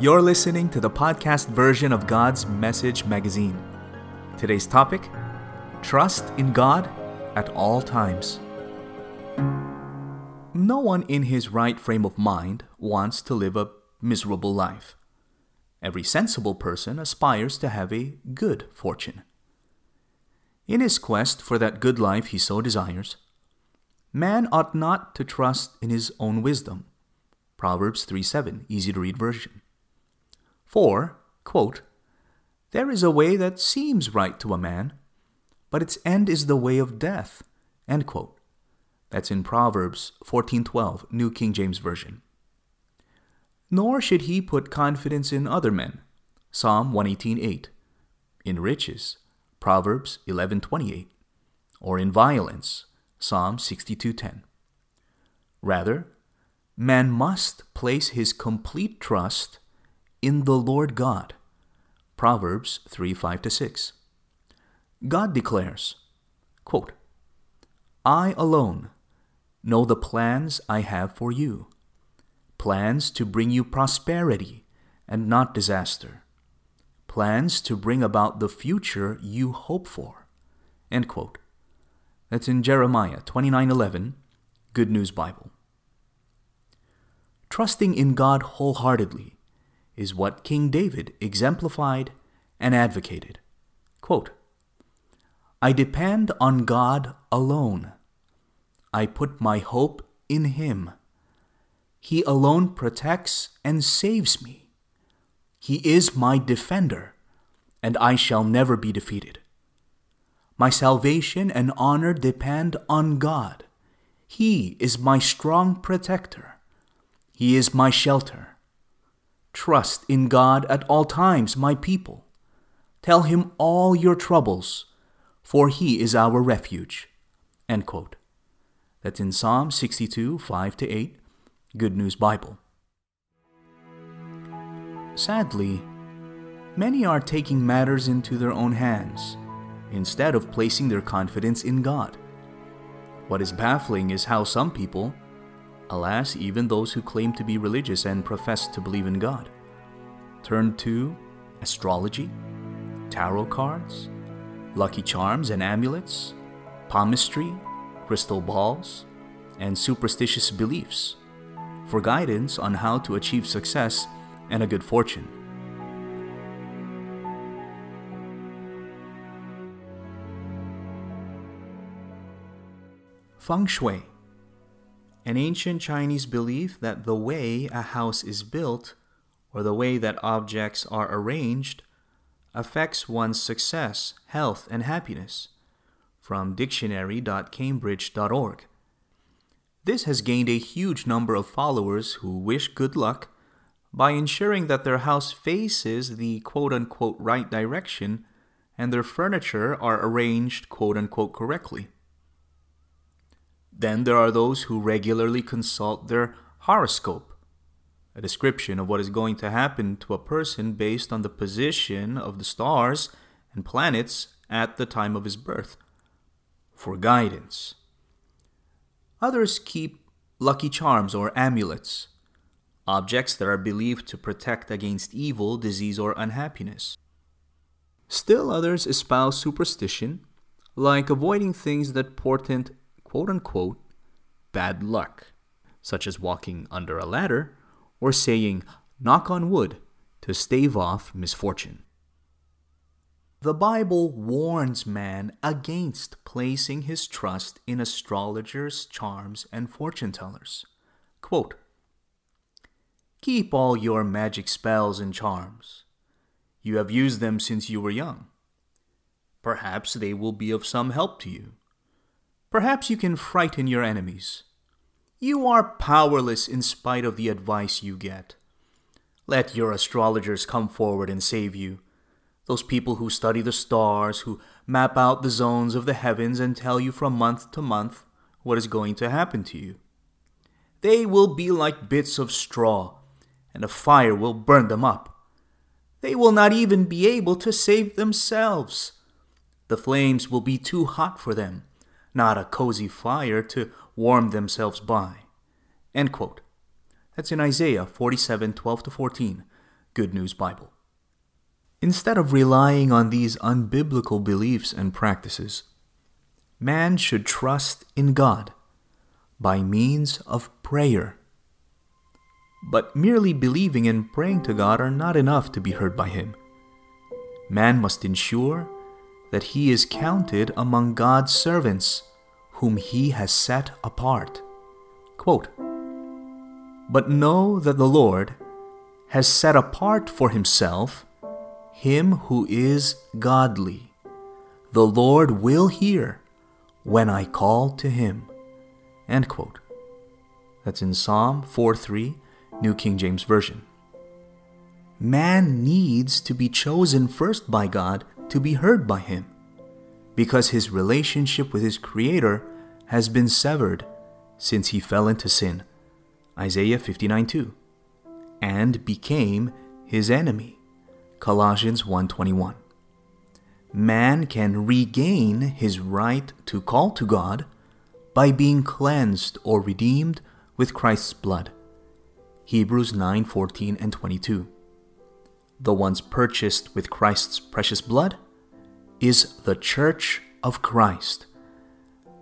You're listening to the podcast version of God's Message magazine. Today's topic Trust in God at all times. No one in his right frame of mind wants to live a miserable life. Every sensible person aspires to have a good fortune. In his quest for that good life he so desires, man ought not to trust in his own wisdom. Proverbs 3 7, easy to read version. For, quote, There is a way that seems right to a man, but its end is the way of death. End quote. That's in Proverbs 14:12, New King James Version. Nor should he put confidence in other men. Psalm 118:8. In riches. Proverbs 11:28. Or in violence. Psalm 62:10. Rather, man must place his complete trust in the Lord God. Proverbs 3 5 6. God declares, quote, I alone know the plans I have for you plans to bring you prosperity and not disaster, plans to bring about the future you hope for. End quote. That's in Jeremiah 29:11, Good News Bible. Trusting in God wholeheartedly is what King David exemplified and advocated. Quote, I depend on God alone. I put my hope in Him. He alone protects and saves me. He is my defender, and I shall never be defeated. My salvation and honor depend on God. He is my strong protector. He is my shelter. Trust in God at all times, my people. Tell him all your troubles, for he is our refuge. End quote. That's in Psalm 62, 5 to 8, Good News Bible. Sadly, many are taking matters into their own hands instead of placing their confidence in God. What is baffling is how some people, alas, even those who claim to be religious and profess to believe in God, turn to astrology, tarot cards, lucky charms and amulets, palmistry, crystal balls, and superstitious beliefs for guidance on how to achieve success and a good fortune. Feng Shui An ancient Chinese belief that the way a house is built, or the way that objects are arranged, affects one's success, health, and happiness. From dictionary.cambridge.org. This has gained a huge number of followers who wish good luck by ensuring that their house faces the quote unquote right direction and their furniture are arranged quote unquote correctly. Then there are those who regularly consult their horoscope, a description of what is going to happen to a person based on the position of the stars and planets at the time of his birth, for guidance. Others keep lucky charms or amulets, objects that are believed to protect against evil, disease, or unhappiness. Still others espouse superstition, like avoiding things that portend quote unquote bad luck, such as walking under a ladder or saying knock on wood to stave off misfortune. The Bible warns man against placing his trust in astrologers, charms, and fortune tellers. Quote, Keep all your magic spells and charms. You have used them since you were young. Perhaps they will be of some help to you. Perhaps you can frighten your enemies. You are powerless in spite of the advice you get. Let your astrologers come forward and save you those people who study the stars, who map out the zones of the heavens and tell you from month to month what is going to happen to you. They will be like bits of straw, and a fire will burn them up. They will not even be able to save themselves. The flames will be too hot for them, not a cozy fire to warm themselves by. End quote. That's in Isaiah 47 12 to 14, Good News Bible. Instead of relying on these unbiblical beliefs and practices, man should trust in God by means of prayer. But merely believing and praying to God are not enough to be heard by Him. Man must ensure that he is counted among God's servants, whom He has set apart. Quote, but know that the Lord has set apart for Himself him who is godly. The Lord will hear when I call to Him. End quote. That's in Psalm 4:3, New King James Version. Man needs to be chosen first by God to be heard by Him, because his relationship with his Creator has been severed since he fell into sin. Isaiah 59:2, and became his enemy. Colossians 1:21. Man can regain his right to call to God by being cleansed or redeemed with Christ's blood. Hebrews 9:14 and 22. The ones purchased with Christ's precious blood is the church of Christ.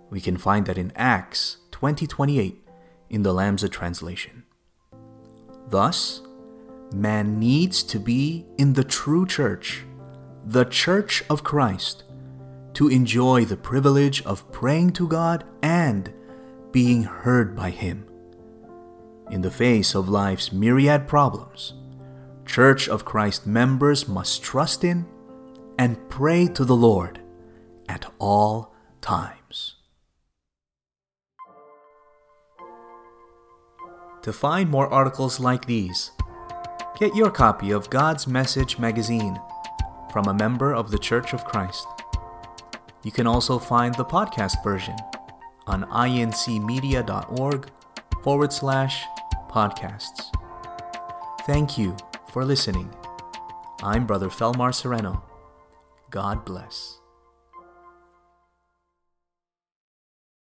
We can find that in Acts 20:28 in the Lamsa translation. Thus, man needs to be in the true church, the church of Christ, to enjoy the privilege of praying to God and being heard by Him. In the face of life's myriad problems, Church of Christ members must trust in and pray to the Lord at all times. To find more articles like these, get your copy of God's Message magazine from a member of the Church of Christ. You can also find the podcast version on incmedia.org forward slash podcasts. Thank you for listening. I'm Brother Felmar Sereno. God bless.